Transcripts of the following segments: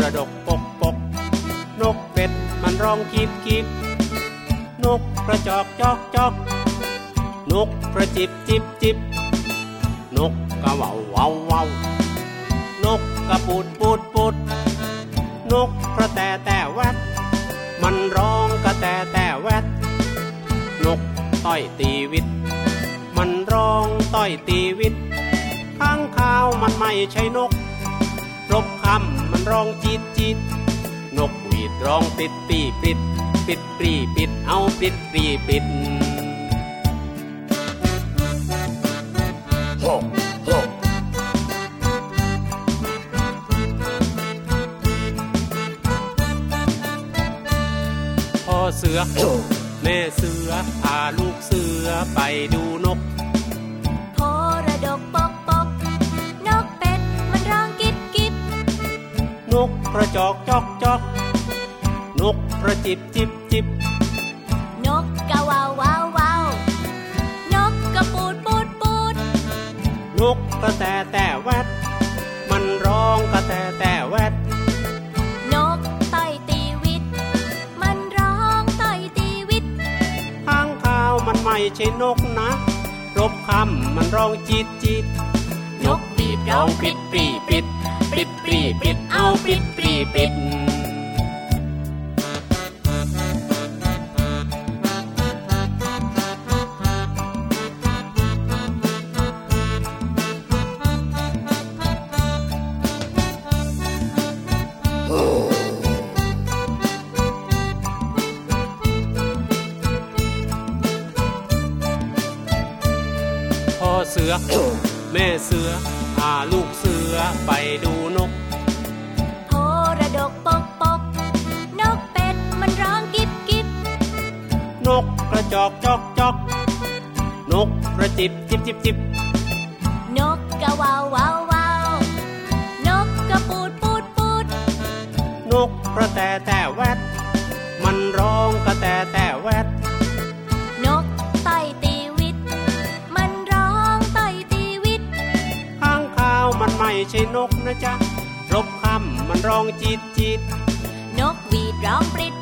ระดกปกปก นกเป็ดมันร้องกีบกีบนกกระจอกจอกจอกนกกระจิบจิบจิบ นกกระว่าเว่าเว่านกกระปูดปูดปูด นกกระแตแต่แวด มันร้องกระแตแต่แวด นกต้อยตีวิต มันร้องต้อยตีวิตข้างข้าวมันไม่ใช่นก รบคำมันร้องจีดจีดนกหวีดร้องปิดปีปิด ปิดปรีปิดเอาปิดปรีปิดพ่อเสือ แม่เสือพาลูกเสือไปดูนก กกระจอกจอกจอกนกกระจิบจิบจิบนกกะวาววาววาวนกกระปูดปูดปูดนกกระแตแต่แวดมันร้องกระแตแต่แวดนกต่อยตีวิต มันร้องต่อยตีวิตข้างข้าวมันไม่ใช่นกนะ รบคำมันร้องจีดจีดนกปีบร้องปิดปรีปิด ปิดปรีปิดเอาปิดปรีปิดพ่อเสือ แม่เสือ จอกจอกจอกนกกระจิบจิบจิบจิบนกกะวาววาววาวนกกระปูดปูดปูดนกกระแตแต่แวด มันร้องกระแตแต่แวด นกต่อยตีวิต มันร้องต่อยตีวิตข้างข้าวมันไม่ใช่นกนะจ๊ะรบคำมันร้องจีดจีดนกหวีดร้องปริดปรีปริด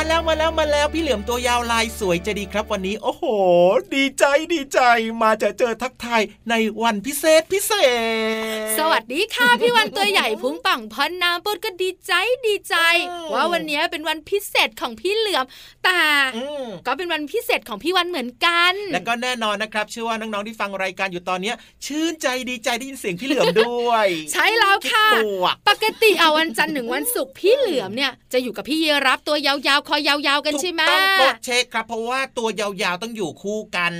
มาแล้วมาแล้วมาแล้วพี่เหลือมตัวยาวลายสวยจะดีครับวันนี้ โอ้โห ดีใจดีใจ มาเจอเจอทักทายในวันพิเศษพิเศษ สวัสดีค่ะ พี่วันตัวใหญ่พุงป่องพอนน้ำปุดก็ดีใจดีใจ ว่าวันนี้เป็นวันพิเศษของพี่เหลือมแต่อืมก็เป็นวันพิเศษของพี่วันเหมือนกัน แล้วก็แน่นอนนะครับเชื่อว่าน้องๆที่ฟังรายการอยู่ตอนเนี้ยชื่นใจดีใจได้ยินเสียงพี่เหลือมด้วย ใช่แล้วค่ะคิดบวกปกติเอาวันจันทร์ถึงวันศุกร์พี่เหลือมเนี่ยจะอยู่กับพี่เยรับตัวยาวๆคอยาวๆกันถูกใช่ไหมต้องโปะเช็คครับเพราะว่าตัวยาวๆต้องอยู่คู่กัน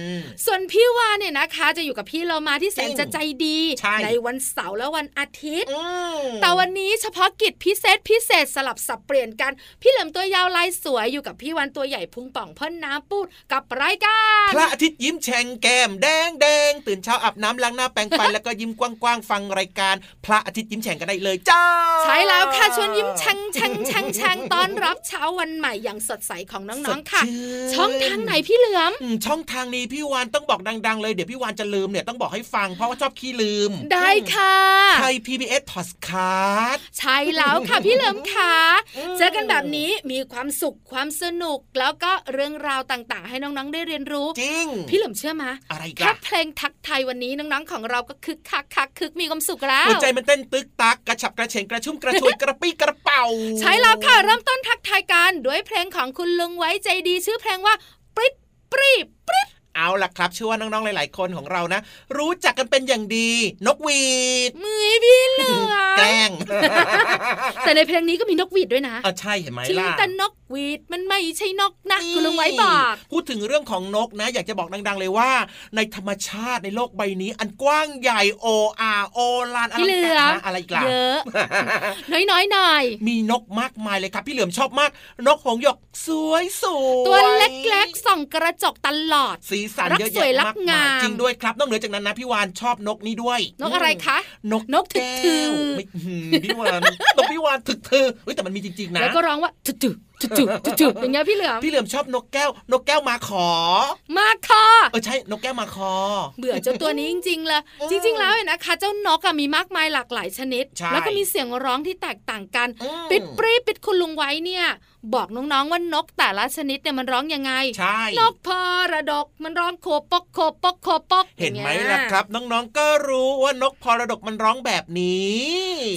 ส่วนพี่วานเนี่ยนะคะ จะอยู่กับพี่เรามาที่แสนจริงจะใจดีใช่วันเสาร์และวันอาทิตย์อืมแต่วันนี้เฉพาะกิจพิเศษพิเศษสลับสับเปลี่ยนกัน พี่เหลิมตัวยาวลายสวยอยู่กับพี่วันตัวใหญ่พุงป่องพ่นน้ำปูดกับรายการพระอาทิตย์ยิ้มแฉ่งแก้มแดงแดงตื่นเช้าอาบน้ำล้างหน้าแปรงฟันแล้วก็ยิ้มกว้างๆฟังรายการ พระอาทิตย์ยิ้มแฉ่งกันได้เลยจ้าใช่แล้วค่ะชวนยิ้มชังชังชังชังต้อนรับเช้าวันใหม่อย่างสดใสของน้องๆค่ะสดชื่นช่องทางไหนพี่เหลือมอืมช่องทางนี้พี่วานต้องบอกดัง ๆ เลยเดี๋ยวพี่วานจะลืมเนี่ยต้องบอกให้ฟังเพราะว่าชอบขี้ลืม ได้ค่ะไทย PBS Podcast ใช่แล้วค่ะพี่เหลิมค่ะอืมเจอกันแบบนี้มีความสุขความสนุกแล้วก็เรื่องราวต่างๆ ให้น้องๆได้เรียนรู้จริงพี่เหลิมเชื่อไหมอะไรกัแค่นเพลงทักไทายวันนี้น้องๆของเราก็คึกคักคักคึกมีความสุขแล้วหัวใจมันเต้นตึกตักกระฉับกระเฉงกระชุ่มกระชวยกระปี้กระเป๋า ใช่แล้วค่ะเริ่มต้นทักทายกันด้วยเพลงของคุณลุงไว้ใจดีชื่อเพลงว่าปริ๊ดปรีบปริ๊ด เอาล่ะครับเชื่อว่าน้องๆหลาย ๆ คนของเรานะ รู้จักกันเป็นอย่างดี นกหวีดมือพี่เหลือแกล้งแต่ในเพลงนี้ก็มีนกหวีดด้วยนะเออใช่เห็นไหมจริงล่ะแต่นกหวีดมันไม่ใช่นกนะคุณลุงไว้บอกพูดถึงเรื่องของนกนะ อยากจะบอกดัง ๆ เลยว่า ในธรรมชาติในโลกใบนี้ อันกว้างใหญ่โออาโอลานอพี่ลัเหงลืกาอรนะอะไรอีกล่ะเยอะน้อยๆหน่อยมีนกมากมายเลยครับ พี่เหลือมชอบมาก นกหงส์หยกสวยสวยตัวเล็กๆส่องกระจกตลอดสีสันรักเยอะสวยแยะรักมากงามมายจริงด้วยครับนอกเหนือจากนั้นนะพี่วานชอบนกนี้ด้วย นกอะไรคะ นกนกถึกแก้ถือวไม่หืมพี่วานนกพี่วานถึกเธอเฮ้ยแต่มันมีจริงๆนะแล้วก็ร้องว่าจุดจุด จุดจุดจุดจุดอย่างเงี้ยพี่เหลือมพี่เหลือมชอบนกแก้ว นกแก้วมาขอ มาคอเออใช่นกแก้วมาคอ เบื่อเจ้าตัวนี้จริงๆเลยอืมจริง ๆ แล้วเนี่ยนะคะ เจ้านกอะมีมากมายหลากหลายชนิดใช่แล้วก็มีเสียงร้องที่แตกต่างกันอืมปิดปรีปิดคุณลุงไว้เนี่ยบอกน้องๆว่านกแต่ละชนิดเนี่ยมันร้องยังไง ใช่ นกพอระดกมันร้องโคปกโคปกโคปกเห็นไหมอย่างงี้ยล่ะครับ น้องๆก็รู้ว่านกพรดกมันร้องแบบนี้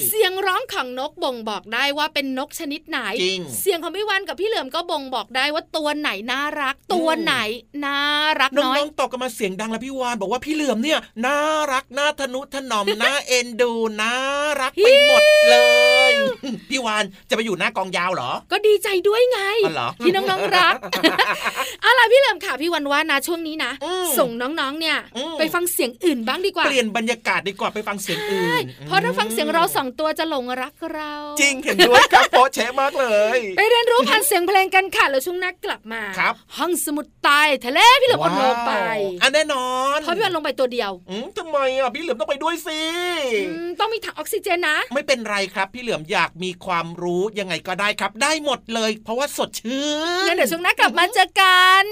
เสียงร้องของนกบ่งบอกได้ว่าเป็นนกชนิดไหนจริงเสียงของพี่วันกับพี่เหลือมก็บ่งบอกได้ว่าตัวไหนน่ารัก ตัวไหนน่ารักน้น้อยองๆตอบกันมาเสียงดังแล้วพี่วานบอกว่าพี่เหลือมเนี่ยน่ารักน่าทนุถนอมน่าเอ็นดูน่ารักไปหมดเลยพี่วานจะไปอยู่หน้ากองยาวเหรอ ก็ดีใจด้วยไงอ๋อเหรอที่น้องๆรักเอาล่ะพี่เหลิมค่ะพี่วันว่านะช่วงนี้นะอืมส่งน้องๆเนี่ยอืมไปฟังเสียงอื่นบ้างดีกว่า เปลี่ยนบรรยากาศดีกว่าไปฟังเสียงอื่ใช่นเพราะถ้าฟังเสียงเราสองตัวจะหลงรักเรา จริงเห็นด้วยครับโพแชะมากเลย ไปเรียนรู้ผ่านเสียงเพลงกันค่ะแล้วช่วงหนักกลับมาครับห้องสมุดใต้ทะเลพี่เหลิมอดลงไปว้าวอันแน่นอนเพราะพี่วันลงไปตัวเดียวอืมทำไมอะพี่เหลือมต้องไปด้วยสิอืมต้องมีถังออกซิเจนนะ ไม่เป็นไรครับ พี่เหลือมอยากมีความรู้ยังไงก็ได้ครับ ได้หมดเลย เพราะว่าสดชื่นงั้นเดี๋ยวช่วงหน้ากลับมาเจอกัน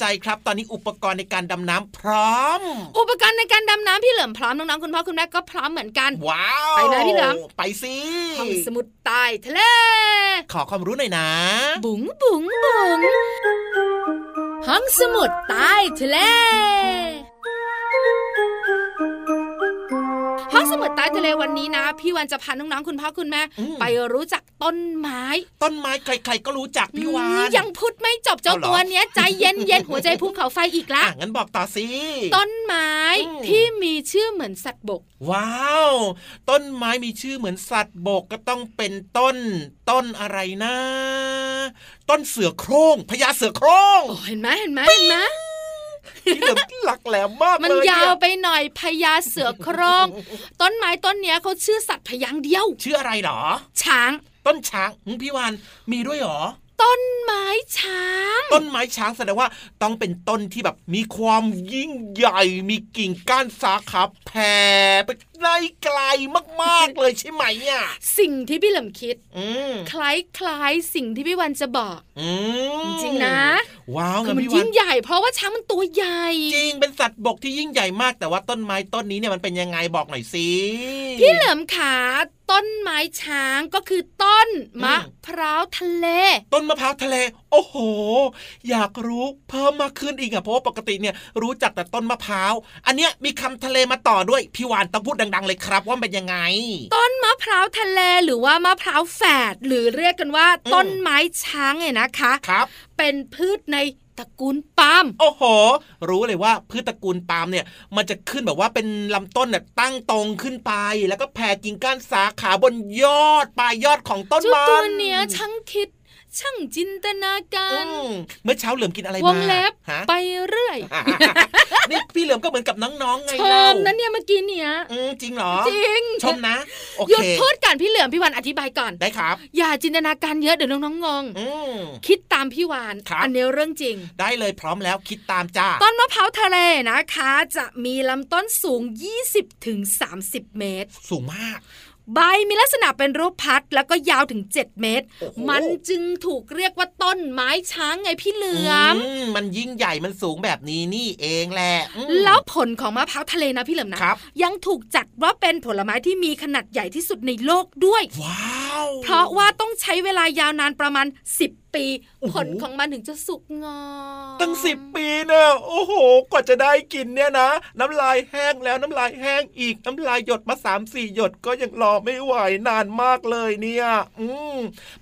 ใจครับ ตอนนี้อุปกรณ์ในการดำน้ำพร้อม อุปกรณ์ในการดำน้ำพี่เหลิมพร้อมน้องๆคุณพ่อคุณแม่ก็พร้อมเหมือนกันว้าวไปไหนพี่เหลิมไปสิห้องสมุดใต้ทะเลขอความรู้หน่อยนะ บุ๋งบุ๋งบุ๋งห้องสมุดใต้ทะเล ห้องสมุดใต้ทะเลวันนี้นะ พี่วันจะพาน้องๆคุณพ่อคุณแม่อืมไปรู้จักต้นไม้ ต้นไม้ใครๆก็รู้จักพี่วาอืมนยังพูดไม่จบเจ้าเอาเหรอตัวเนี้ยใจเย็นเย็นๆหัวใจภูเขาไฟอีกละอะงั้นบอกต่อสิต้นไม้อืมที่มีชื่อเหมือนสัตว์บก ว้าว ต้นไม้มีชื่อเหมือนสัตว์บกก็ต้องเป็นต้น ต้นอะไรนะ ต้นเสือโคร่งพญาเสือโคร่งโอ้เห็นไหมเห็นไหมเห็นไหม ที่เหลือหลักแหลมมากเลยมันยาวเไปหน่อยพญาเสือโคร่งต้นไม้ต้นเนี้ยเขาชื่อสัตว์พยางค์เดียว ชื่ออะไรหรอ ช้าง ต้นช้างหึพี่วานมีด้วยหรอต้นไม้ช้าง ต้นไม้ช้างแสดงว่าต้องเป็นต้นที่แบบมีความยิ่งใหญ่ มีกิ่งก้านสาขาแผ่ไปไกลไกลมากๆเลยใช่ไหมอะสิ่งที่พี่เหลิมคิดอืมคล้ายๆสิ่งที่พี่วันจะบอกอืมจริงๆนะว้าวคือนะมันพี่วายิ่นงใหญ่ เพราะว่าช้างมันตัวใหญ่ จริงเป็นสัตว์บกที่ยิ่งใหญ่มากแต่ว่าต้นไม้ต้นนี้เนี่ยมันเป็นยังไงบอกหน่อยสิพี่เหลิมขา ต้นไม้ช้างก็คือต้นมะอืมพร้าวทะเล ต้นมะพร้าวทะเล โอ้โห อยากรู้เพิ่มมากขึ้นอีกอะเพราะว่าปกติเนี่ยรู้จักแต่ต้นมะพร้าว อันเนี้ยมีคำทะเลมาต่อด้วยพี่วานต้องพูดดัง ๆ เลยครับ ว่ามันเป็นยังไง ต้นมะพร้าวทะเลหรือว่ามะพร้าวแฝดหรือเรียกกันว่าอืมต้นไม้ช้างเนี่ยนะคะครับเป็นพืชใน ตระกูลปาล์มโอ้โห รู้เลยว่าพืชตระกูลปาล์มเนี่ย มันจะขึ้นแบบว่าเป็นลำต้นเนี่ยตั้งตรงขึ้นไป แล้วก็แผ่กิ่งก้านสาขาบนยอดปลายยอดของต้นเจ้ามันตัวเนี้ยช่างคิด ช่างจินตนาการอืมเมื่อเช้าเหลือมกินอะไรวมางเล็บฮะไปเรื่อยนี่พี่เหลือมก็เหมือนกับน้องๆไงชเล่ามนะเนี่ยเมื่อกี้เนี่ยอืมจริงเหรอจริงชมนะโอหยุเคดพูดก่อนพี่เหลือมพี่วันอธิบายก่อนได้ครับ อย่าจินตนาการเยอะเดี๋ยวน้องๆงงอืมคิดตามพี่วานครับอันนี้เรื่องจริง ได้เลยพร้อมแล้วคิดตามจ้าต้นมะพร้าวทะเลนะคะ จะมีลำต้นสูง 20-30 เมตร สูงมาก ใบมีลักษณะเป็นรูปพัดแล้วก็ยาวถึง 7 เมตรโอ้โหมันจึงถูกเรียกว่าต้นไม้ช้างไงพี่เหลือมมมันยิ่งใหญ่มันสูงแบบนี้นี่เองแหละอืมแล้วผลของมะพร้าวทะเลนะพี่เหลิมนะครับยังถูกจัดว่าเป็นผลไม้ที่มีขนาดใหญ่ที่สุดในโลกด้วยว้าวเพราะว่าต้องใช้เวลายาวนานประมาณ 10ปีโอ้โหผลของมันถึงจะสุกงอมตั้งสิบปีเนี่ยโอ้โห กว่าจะได้กินเนี่ยนะ น้ำลายแห้งแล้วน้ำลายแห้งอีกน้ำลายหยดมาสามสี่หยดก็ยังรอไม่ไหวนานมากเลยเนี่ย อืม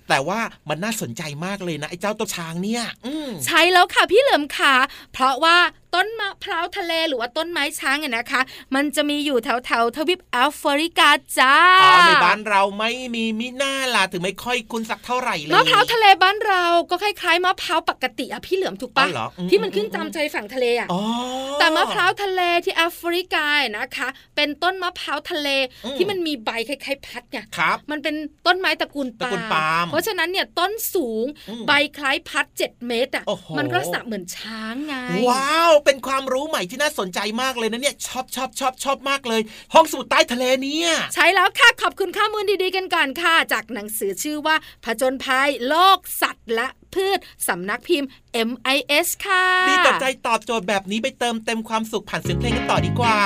แต่ว่ามันน่าสนใจมากเลยนะไอ้เจ้าตัวช้างเนี่ย อืมใช่แล้วค่ะพี่เหลิมขาเพราะว่าต้นมะพร้าวทะเลหรือว่าต้นไม้ช้างเนี่ยนะคะ มันจะมีอยู่แถวแถวๆทวีปแอฟริกาจ้าอ๋อในบ้านเราไม่มีมิน่าล่ะถึงไม่ค่อยคุ้นสักเท่าไหร่เลยมะพร้าวทะเลบ้านเราก็คล้ายๆมะพร้าวปกติอะพี่เหลือมถูกปะอ๋อเหรออืมที่มันขึ้นตามชายฝั่งทะเลอะอ๋อแต่มะพร้าวทะเลที่แอฟริกาเนี่ยนะคะ เป็นต้นมะพร้าวทะเลอืมที่มันมีใบคล้ายๆพัดไงครับมันเป็นต้นไม้ตระกูลตระกูลปาล์มเพราะฉะนั้นเนี่ยต้นสูงอืมใบคล้ายพัด 7 เมตรอะโอ้โหมันก็ลักษณะเหมือนช้างไงว้าวเป็นความรู้ใหม่ที่น่าสนใจมากเลยนะเนี่ยชอบชอบชอบชอบมากเลย ห้องสมุดใต้ทะเลเนี่ยใช่แล้วค่ะขอบคุณข้อมูลดีๆกันก่อนค่ะ จากหนังสือชื่อว่าผจญภัยโลกสัตว์และพืชสำนักพิมพ์ MIS ค่ะ ดีต่อใจตอบโจทย์แบบนี้ไปเติมเต็มความสุขผ่านเสียงเพลงกันต่อดีกว่า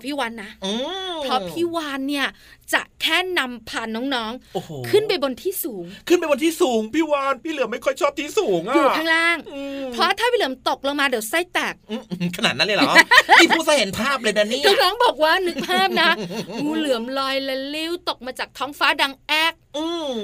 วกับพี่วันนะอืมเพราะพี่วานเนี่ยจะแค่นำพาน้องโอ้โหๆขึ้นไปบนที่สูง ขึ้นไปบนที่สูง พี่วานพี่เหลือไม่ค่อยชอบที่สูงอะอยู่ข้างล่างอืมเพราะถ้าพี่เหลิมตกลงมาเดี๋ยวไส้แตกอืมขนาดนั้นเลยเหรอนี่พูดซะเห็นภาพเลยนะเนี่ยน้องๆบอกว่านึกภาพนะงูเหลือมลอยละลิ้วตกมาจากท้องฟ้าดังแอกอืม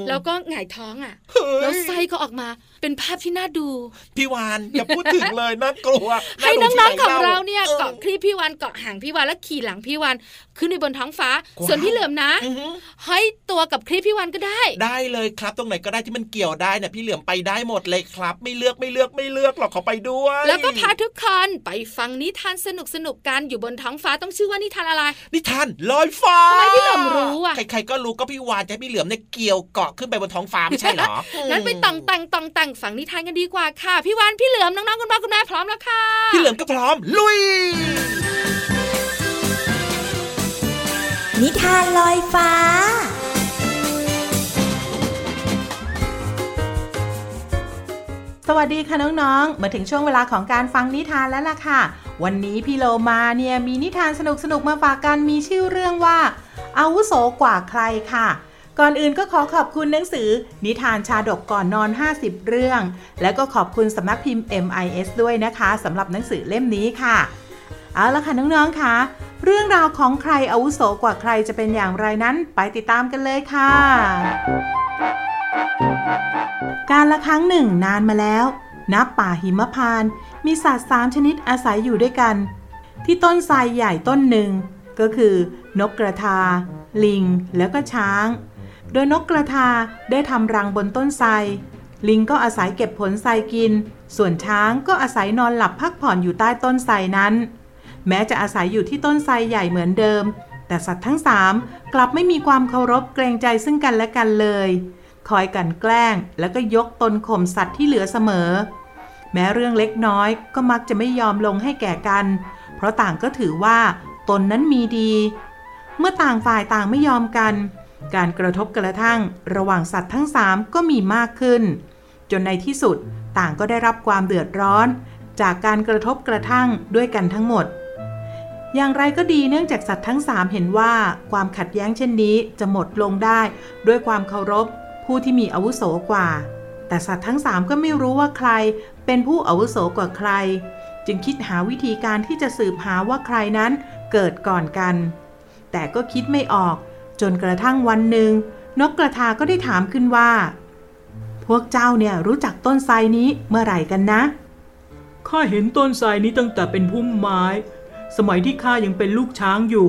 แล้วก็หงายท้องอะเฮ้ยแล้วไส้ก็ออกมาเป็นภาพที่น่าดู พี่วานอย่าพูดถึงเลยน่ากลัวให้าดูน้องที่ๆของไหเราเนี่ยออเกาะคลีปพี่วันเกาะหางพี่วันแล้วขี่หลังพี่วันขึ้นไปบนท้องฟ้าว้าวส่วนพี่เหลือมนะอือหือห้อยตัวกับคลีปพี่วันก็ได้ ได้เลยครับ ตรงไหนก็ได้ที่มันเกี่ยวได้เนี่ยพี่เหลือมไปได้หมดเลยครับ ไม่เลือกไม่เลือกไม่เลือกหรอกขอไปด้วย แล้วก็พาทุกคนไปฟังนิทานสนุกสนุกๆกันอยู่บนท้องฟ้าต้องชื่อว่านิทานอะไร นิทานลอยฟ้าทำไมพี่เหลือมรู้อะใครๆก็รู้ก็พี่วานจะให้พี่เหลือมเนี่ยเกี่ยวเกาะขึ้นไปบนท้องฟ้าไม่ใช่เหรองั้นไปต่องแต่งต่องแต่งฝังนิทานกันดีกว่าค่ะ พี่วันพี่เหลือมน้องๆคุณพ่อคุณแม่พร้อมแล้วค่ะ พี่เหลือมก็พร้อม ลุย นิทานลอยฟ้าสวัสดีค่ะน้องๆ มาถึงช่วงเวลาของการฟังนิทานแล้วล่ะค่ะ วันนี้พี่โลมาเนี่ยมีนิทานสนุกๆ มาฝากกันมีชื่อเรื่องว่าอาวุโสกว่าใครค่ะ ก่อนอื่นก็ขอขอบคุณหนังสือ นิทานชาดกก่อนนอน 50 เรื่อง และก็ขอบคุณสำนักพิมพ์ MIS ด้วยนะคะสำหรับหนังสือเล่มนี้ค่ะ เอาละค่ะน้องๆค่ะเรื่องราวของใครอาวุโสกว่าใครจะเป็นอย่างไรนั้น ไปติดตามกันเลยค่ะ การละครั้งหนึ่งนานมาแล้วณป่าหิมพานมีสัตว์สามชนิดอาศัยอยู่ด้วยกัน ที่ต้นไทรใหญ่ต้นหนึ่ง ก็คือนกกระทา ลิงแล้วก็ช้าง ดยนกกระทาได้ทำรังบนต้นไทร ลิงก็อาศัยเก็บผลไทรกิน ส่วนช้างก็อาศัยนอนหลับพักผ่อนอยู่ใต้ต้นไทรนั้น แม้จะอาศัยอยู่ที่ต้นไทรใหญ่เหมือนเดิม แต่สัตว์ทั้งสามกลับไม่มีความเคารพเกรงใจซึ่งกันและกันเลย คอยกันแกล้งแล้วก็ยกตนข่มสัตว์ที่เหลือเสมอ แม้เรื่องเล็กน้อยก็มักจะไม่ยอมลงให้แก่กัน เพราะต่างก็ถือว่าตนนั้นมีดี เมื่อต่างฝ่ายต่างไม่ยอมกัน การกระทบกระทั่งระหว่างสัตว์ทั้งสามก็มีมากขึ้น จนในที่สุดต่างก็ได้รับความเดือดร้อน จากการกระทบกระทั่งด้วยกันทั้งหมด อย่างไรก็ดีเนื่องจากสัตว์ทั้งสามเห็นว่าความขัดแย้งเช่นนี้จะหมดลงได้ด้วยความเคารพ ผู้ที่มีอาวุโสกว่า แต่สัตว์ทั้งสามก็ไม่รู้ว่าใคร เป็นผู้อาวุโสกว่าใคร จึงคิดหาวิธีการที่จะสืบหาว่าใครนั้นเกิดก่อนกัน แต่ก็คิดไม่ออก จนกระทั่งวันหนึ่ง นกกระทาก็ได้ถามขึ้นว่า พวกเจ้าเนี่ยรู้จักต้นไทรนี้เมื่อไหร่กันนะข้าเห็นต้นไทรนี้ตั้งแต่เป็นพุ่มไม้ สมัยที่ข้ายังเป็นลูกช้างอยู่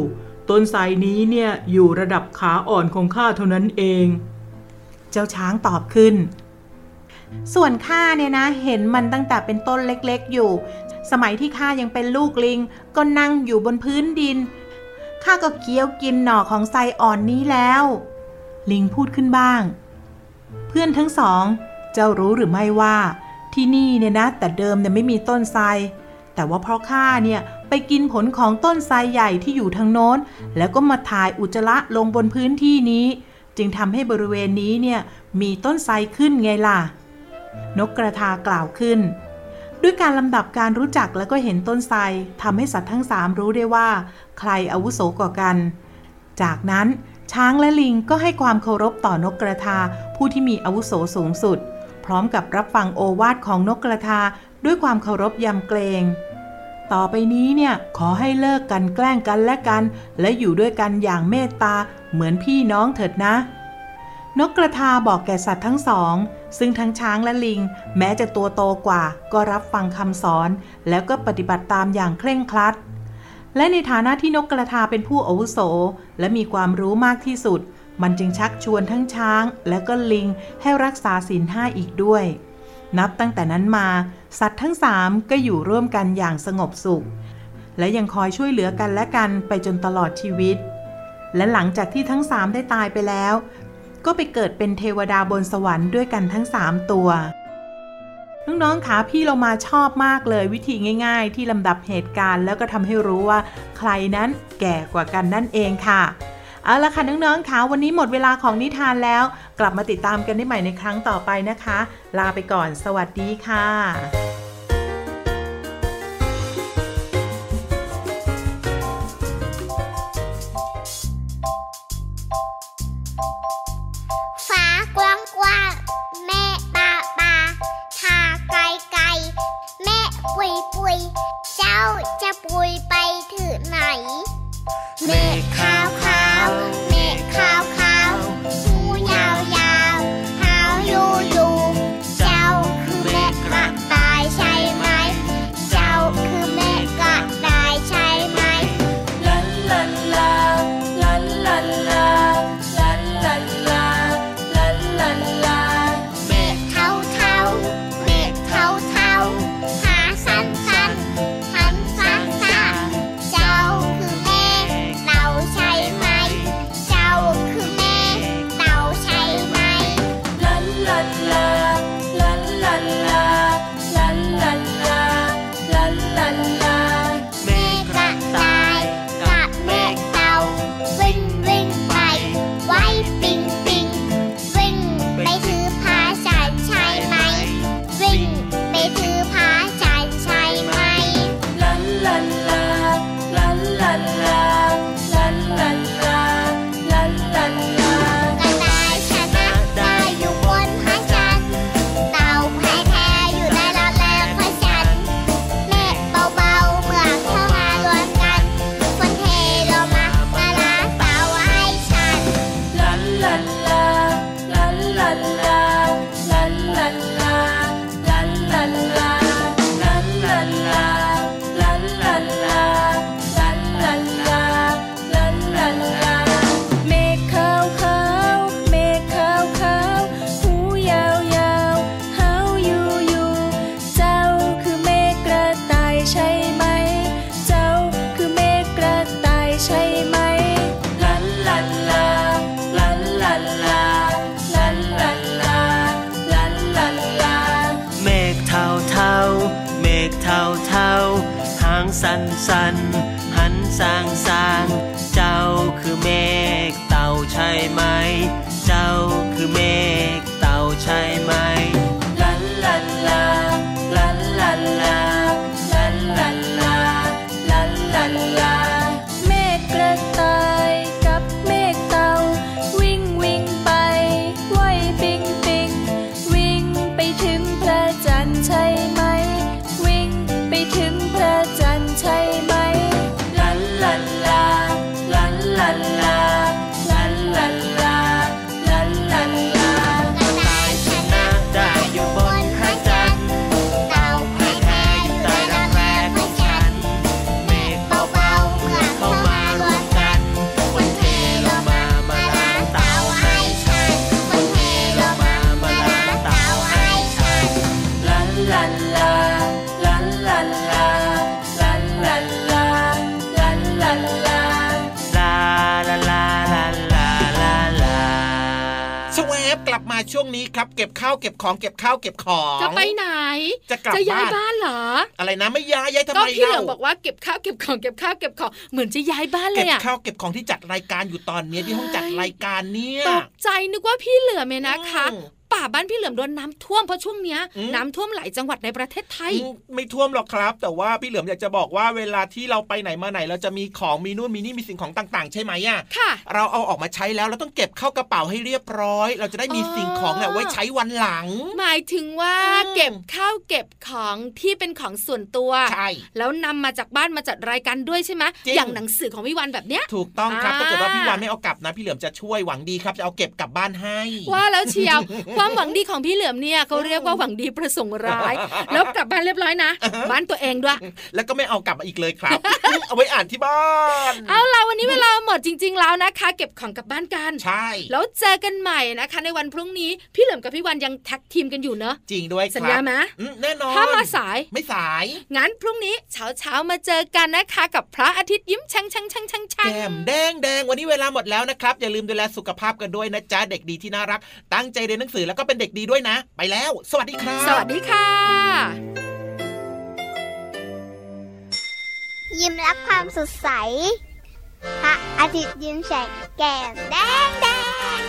ต้นไทรนี้เนี่ยอยู่ระดับขาอ่อนของข้าเท่านั้นเอง เจ้าช้างตอบขึ้น ส่วนข้าเนี่ยนะ เห็นมันตั้งแต่เป็นต้นเล็กๆอยู่ สมัยที่ข้ายังเป็นลูกลิง ก็นั่งอยู่บนพื้นดิน ข้าก็เคี้ยวกินหน่อของไทรอ่อนนี้แล้ว ลิงพูดขึ้นบ้าง เพื่อนทั้งสอง เจ้ารู้หรือไม่ว่า ที่นี่เนี่ยนะ แต่เดิมเนี่ยไม่มีต้นไทรแต่ว่าเพราะข้าเนี่ยไปกินผลของต้นไทรใหญ่ที่อยู่ทางโน้น แล้วก็มาถ่ายอุจจาระลงบนพื้นที่นี้ จึงทำให้บริเวณนี้เนี่ยมีต้นไทรขึ้นไงล่ะ นกกระทากล่าวขึ้น ด้วยการลำดับการรู้จักแล้วก็เห็นต้นไทรทำให้สัตว์ทั้งสามรู้ได้ว่า ใครอาวุโสกว่ากัน จากนั้นช้างและลิงก็ให้ความเคารพต่อนกกระทาผู้ที่มีอาวุโสสูงสุด พร้อมกับรับฟังโอวาทของนกกระทาด้วยความเคารพยำเกรง ต่อไปนี้เนี่ยขอให้เลิกกันแกล้งกันและกัน และอยู่ด้วยกันอย่างเมตตาเหมือนพี่น้องเถิดนะ นกกระทาบอกแก่สัตว์ทั้งสอง ซึ่งทั้งช้างและลิง แม้จะตัวโตกว่า ก็รับฟังคำสอน แล้วก็ปฏิบัติตามอย่างเคร่งครัด และในฐานะที่นกกระทาเป็นผู้อาวุโส และมีความรู้มากที่สุด มันจึงชักชวนทั้งช้าง และก็ลิงให้รักษาศีลห้าอีกด้วย นับตั้งแต่นั้นมา สัตว์ทั้งสามก็อยู่ร่วมกันอย่างสงบสุข และยังคอยช่วยเหลือกันและกันไปจนตลอดชีวิตและหลังจากที่ทั้งสามได้ตายไปแล้ว ก็ไปเกิดเป็นเทวดาบนสวรรค์ด้วยกันทั้งสามตัว น้องๆคะพี่เรามาชอบมากเลยวิธีง่าย ๆ ที่ลำดับเหตุการณ์ แล้วก็ทำให้รู้ว่า ใครนั้นแก่กว่ากันนั่นเองค่ะเอาละค่ะน้องๆคะวันนี้หมดเวลาของนิทานแล้ว กลับมาติดตามกันได้ใหม่ในครั้งต่อไปนะคะ ลาไปก่อน สวัสดีค่ะ มาช่วงนี้ครับเก็บข้าวเก็บของเก็บข้าวเก็บของจะไปไหน จะกลับจะย้ายบ้านบ้านเหรอ อะไรนะไม่ย้ายย้ายทำก็ไมพี่เหลืเล่าองบอกว่าเก็บข้าวเก็บของเก็บข้าวเก็บของเหมือนจะย้ายบ้านเลเก็บยอะข้าวเก็บของที่จัดรายการอยู่ตอนนี้ที่ห้องจัดรายการเนี่ยตกใจนึกว่าพี่เหลือมเนี่ยนะคะอืม ป่าบ้านพี่เหลือมโดนน้ำท่วมเพราะช่วงเนี้ยอืมน้ำท่วมหลายจังหวัดในประเทศไทยอืมไม่ท่วมหรอกครับ แต่ว่าพี่เหลือมอยากจะบอกว่าเวลาที่เราไปไหนมาไหน เราจะมีของมีนู่นมีนี่มีสิ่งของต่างๆ ใช่ไหมอะค่ะ เราเอาออกมาใช้แล้วเราต้องเก็บเข้ากระเป๋าให้เรียบร้อย เราจะได้มีอ๋อสิ่งของเนี่ยไว้ใช้วันหลัง หมายถึงว่าอืมเก็บข้าวเก็บของที่เป็นของส่วนตัวใช่แล้วนำมาจากบ้านมาจัดรายการด้วยใช่ไหมจริงอย่างหนังสือของพี่วันแบบเนี้ยถูกต้องครับอ่าถ้าเกิดว่าพี่วันไม่เอากลับนะพี่เหลือมจะช่วยหวังดีครับจะเอาเก็บกลับบ้านให้ ว่าแล้วเชียวความหวังดีของพี่เหลือมเนี่ยเขาเรียกว่าหวังดีประสงค์ร้าย แล้วกลับบ้านเรียบร้อยนะบ้านตัวเองด้วยแล้วก็ไม่เอากลับมาอีกเลยครับ เอาไว้อ่านที่บ้าน เอาล่ะวันนี้เวลาหมดจริง ๆ แล้วนะคะ เก็บของกลับบ้านกันใช่แล้วเจอกันใหม่นะคะ ในวันพรุ่งนี้พี่เหลือมกับพี่วันยังแท็กทีมกันอยู่เนอะจริงด้วยครับสัญญาไหมอืมแน่นอนถ้ามาสายไม่สายงั้นพรุ่งนี้เช้าเช้าๆมาเจอกันนะคะกับพระอาทิตย์ยิ้มช่างช่างช่างช่างช่างแก้มแดงแดงวันนี้เวลาหมดแล้วนะครับอย่าลืมดูแลสุขภาพกันด้วยนะจ๊ะเด็กดีที่น่ารัก ตั้งใจเรียนหนังสือแล้วก็เป็นเด็กดีด้วยนะ ไปแล้ว สวัสดีครับ สวัสดีค่ะ ยิ้มรับความสดใสพระอาทิตย์ยิ้มแฉกแก้มแดงแดง